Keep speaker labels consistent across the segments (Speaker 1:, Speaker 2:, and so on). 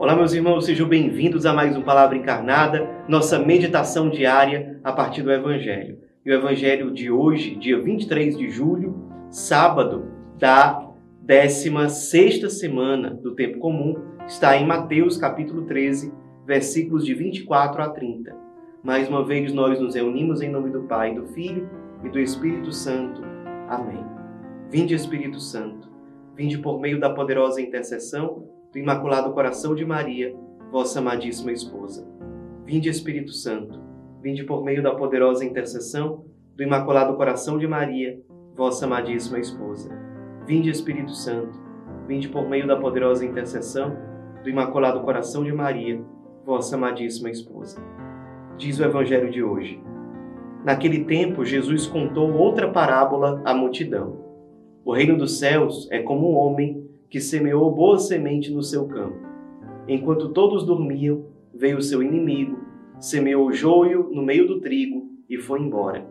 Speaker 1: Olá, meus irmãos, sejam bem-vindos a mais um Palavra Encarnada, nossa meditação diária a partir do Evangelho. E o Evangelho de hoje, dia 23 de julho, sábado da 16 semana do Tempo Comum, está em Mateus capítulo 13, versículos de 24 a 30. Mais uma vez nós nos reunimos em nome do Pai, do Filho e do Espírito Santo. Amém. Vinde, Espírito Santo, vinde por meio da poderosa intercessão do Imaculado Coração de Maria, vossa amadíssima esposa. Vinde, Espírito Santo, vinde por meio da poderosa intercessão do Imaculado Coração de Maria, vossa amadíssima esposa. Vinde, Espírito Santo, vinde por meio da poderosa intercessão do Imaculado Coração de Maria, vossa amadíssima esposa. Diz o Evangelho de hoje. Naquele tempo, Jesus contou outra parábola à multidão. O reino dos céus é como um homem que semeou boa semente no seu campo. Enquanto todos dormiam, veio o seu inimigo, semeou joio no meio do trigo e foi embora.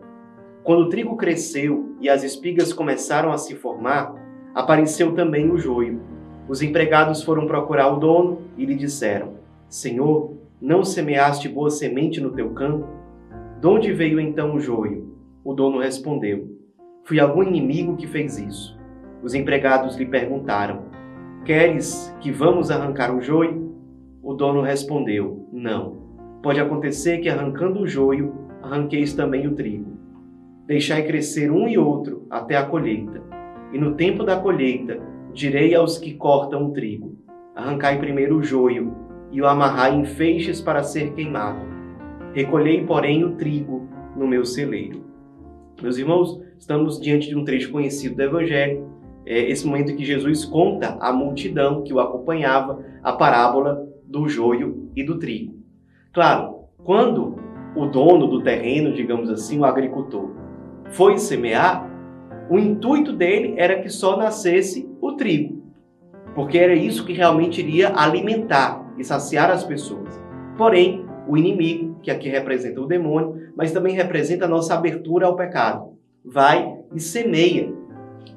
Speaker 1: Quando o trigo cresceu e as espigas começaram a se formar, apareceu também o joio. Os empregados foram procurar o dono e lhe disseram: Senhor, não semeaste boa semente no teu campo? De onde veio então o joio? O dono respondeu: Fui algum inimigo que fez isso. Os empregados lhe perguntaram: Queres que vamos arrancar o joio? O dono respondeu: Não. Pode acontecer que arrancando o joio, arranqueis também o trigo. Deixai crescer um e outro até a colheita. E no tempo da colheita, direi aos que cortam o trigo: Arrancai primeiro o joio e o amarrai em feixes para ser queimado. Recolhei, porém, o trigo no meu celeiro. Meus irmãos, estamos diante de um trecho conhecido do Evangelho é, esse momento que Jesus conta à multidão que o acompanhava a parábola do joio e do trigo. Claro, quando o dono do terreno, digamos assim, o agricultor, foi semear, o intuito dele era que só nascesse o trigo, porque era isso que realmente iria alimentar e saciar as pessoas. Porém, o inimigo, que aqui representa o demônio, mas também representa a nossa abertura ao pecado, vai e semeia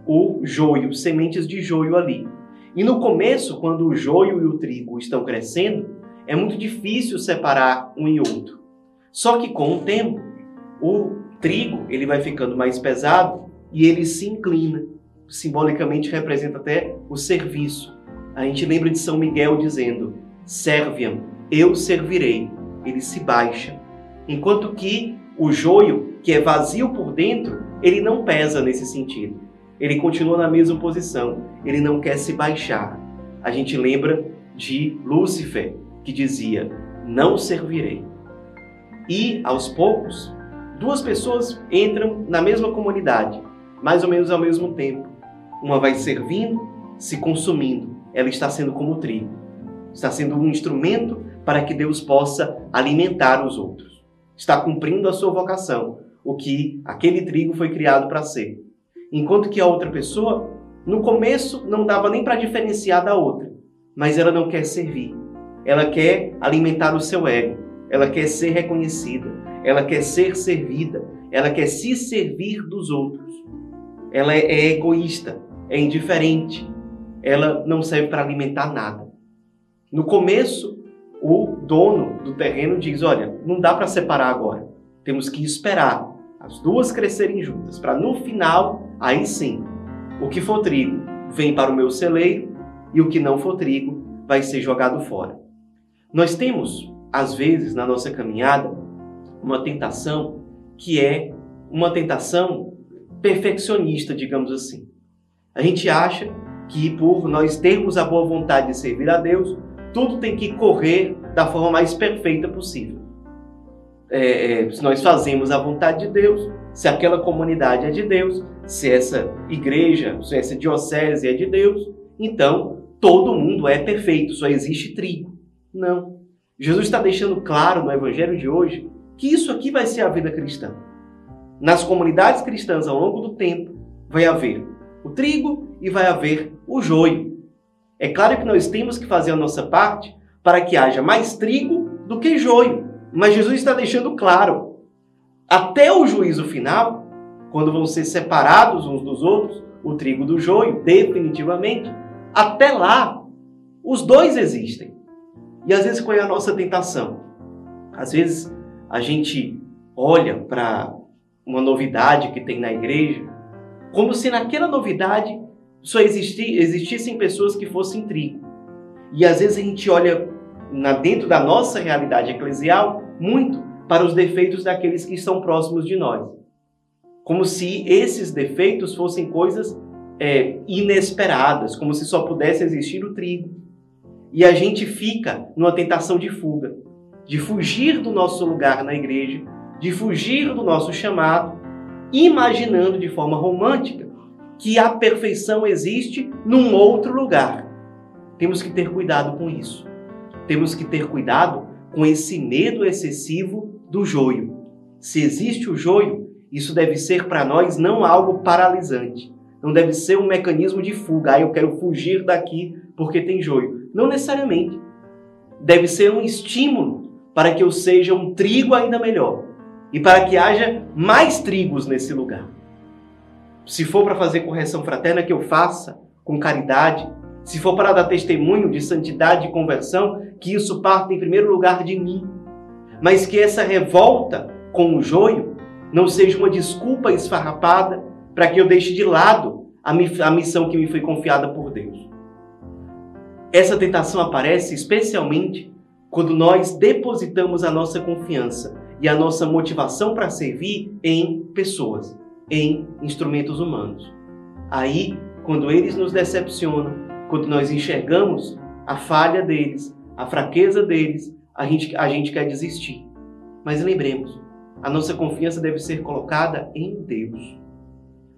Speaker 1: o joio, sementes de joio ali. E no começo, quando o joio e o trigo estão crescendo, é muito difícil separar um e outro. Só que com o tempo, o trigo ele vai ficando mais pesado e ele se inclina. Simbolicamente representa até o serviço. A gente lembra de São Miguel dizendo: Serviam, eu servirei. Ele se baixa. Enquanto que o joio, que é vazio por dentro, ele não pesa nesse sentido ele continua na mesma posição, ele não quer se baixar. A gente lembra de Lúcifer, que dizia: Não servirei. E, aos poucos, duas pessoas entram na mesma comunidade, mais ou menos ao mesmo tempo. Uma vai servindo, se consumindo. Ela está sendo como trigo. Está sendo um instrumento para que Deus possa alimentar os outros. Está cumprindo a sua vocação, o que aquele trigo foi criado para ser. Enquanto que a outra pessoa, no começo, não dava nem para diferenciar da outra, mas ela não quer servir. Ela quer alimentar o seu ego, ela quer ser reconhecida, ela quer ser servida, ela quer se servir dos outros. Ela é egoísta, é indiferente, ela não serve para alimentar nada. No começo, o dono do terreno diz: Olha, não dá para separar agora, temos que esperar as duas crescerem juntas, para no final, aí sim, o que for trigo vem para o meu celeiro e o que não for trigo vai ser jogado fora. Nós temos, às vezes, na nossa caminhada, uma tentação que é uma tentação perfeccionista, digamos assim. A gente acha que por nós termos a boa vontade de servir a Deus, tudo tem que correr da forma mais perfeita possível é, é, se nós fazemos a vontade de Deus, se aquela comunidade é de Deus, se essa igreja, se essa diocese é de Deus, então todo mundo é perfeito, só existe trigo. Não. Jesus está deixando claro no Evangelho de hoje que isso aqui vai ser a vida cristã. Nas comunidades cristãs, ao longo do tempo, vai haver o trigo e vai haver o joio. É claro que nós temos que fazer a nossa parte para que haja mais trigo do que joio. Mas Jesus está deixando claro, até o juízo final, quando vão ser separados uns dos outros, o trigo do joio, definitivamente, até lá, os dois existem. E às vezes qual é a nossa tentação? Às vezes a gente olha para uma novidade que tem na igreja, como se naquela novidade só existi, existissem pessoas que fossem trigo. E às vezes a gente olha na, dentro da nossa realidade eclesial muito para os defeitos daqueles que estão próximos de nós. Como se esses defeitos fossem coisas é, inesperadas, como se só pudesse existir o trigo. E a gente fica numa tentação de fuga, de fugir do nosso lugar na igreja, de fugir do nosso chamado, imaginando de forma romântica que a perfeição existe num outro lugar. Temos que ter cuidado com isso. Temos que ter cuidado com esse medo excessivo do joio. Se existe o joio, isso deve ser para nós não algo paralisante. Não deve ser um mecanismo de fuga. Ah, eu quero fugir daqui porque tem joio. Não necessariamente. Deve ser um estímulo para que eu seja um trigo ainda melhor e para que haja mais trigos nesse lugar. Se for para fazer correção fraterna, que eu faça com caridade. Se for para dar testemunho de santidade e conversão, que isso parte em primeiro lugar de mim. Mas que essa revolta com o joio não seja uma desculpa esfarrapada para que eu deixe de lado a missão que me foi confiada por Deus. Essa tentação aparece especialmente quando nós depositamos a nossa confiança e a nossa motivação para servir em pessoas, em instrumentos humanos. Aí, quando eles nos decepcionam, quando nós enxergamos a falha deles, a fraqueza deles, a gente, a gente quer desistir. Mas lembremos, a nossa confiança deve ser colocada em Deus.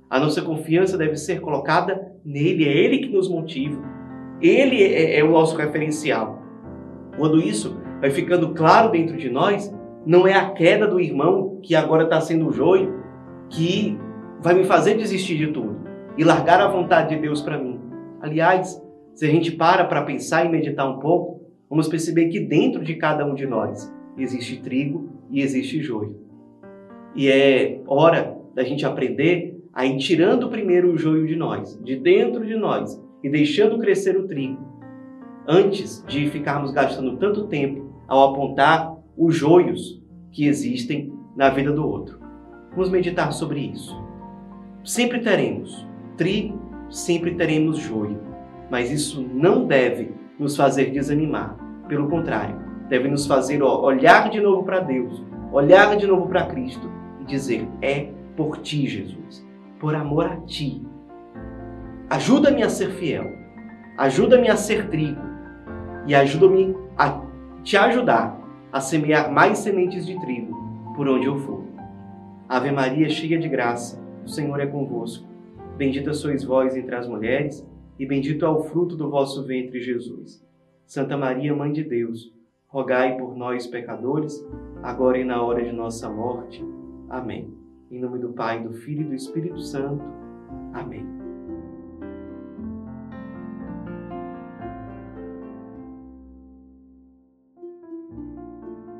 Speaker 1: A nossa confiança deve ser colocada nele, é Ele que nos motiva. Ele é, é o nosso referencial. Quando isso vai ficando claro dentro de nós, não é a queda do irmão que agora está sendo o joio que vai me fazer desistir de tudo e largar a vontade de Deus para mim. Aliás, se a gente para para pensar e meditar um pouco, vamos perceber que dentro de cada um de nós existe trigo e existe joio. E é hora da gente aprender a ir tirando primeiro o joio de nós, de dentro de nós, e deixando crescer o trigo, antes de ficarmos gastando tanto tempo ao apontar os joios que existem na vida do outro. Vamos meditar sobre isso. Sempre teremos trigo, sempre teremos joio, mas isso não deve nos fazer desanimar. Pelo contrário, deve nos fazer olhar de novo para Deus, olhar de novo para Cristo e dizer: É por ti, Jesus, por amor a ti. Ajuda-me a ser fiel, ajuda-me a ser trigo e ajuda-me a te ajudar a semear mais sementes de trigo por onde eu for. Ave Maria, cheia de graça, o Senhor é convosco. Bendita sois vós entre as mulheres, e bendito é o fruto do vosso ventre, Jesus. Santa Maria, Mãe de Deus, rogai por nós, pecadores, agora e na hora de nossa morte. Amém. Em nome do Pai, do Filho e do Espírito Santo. Amém.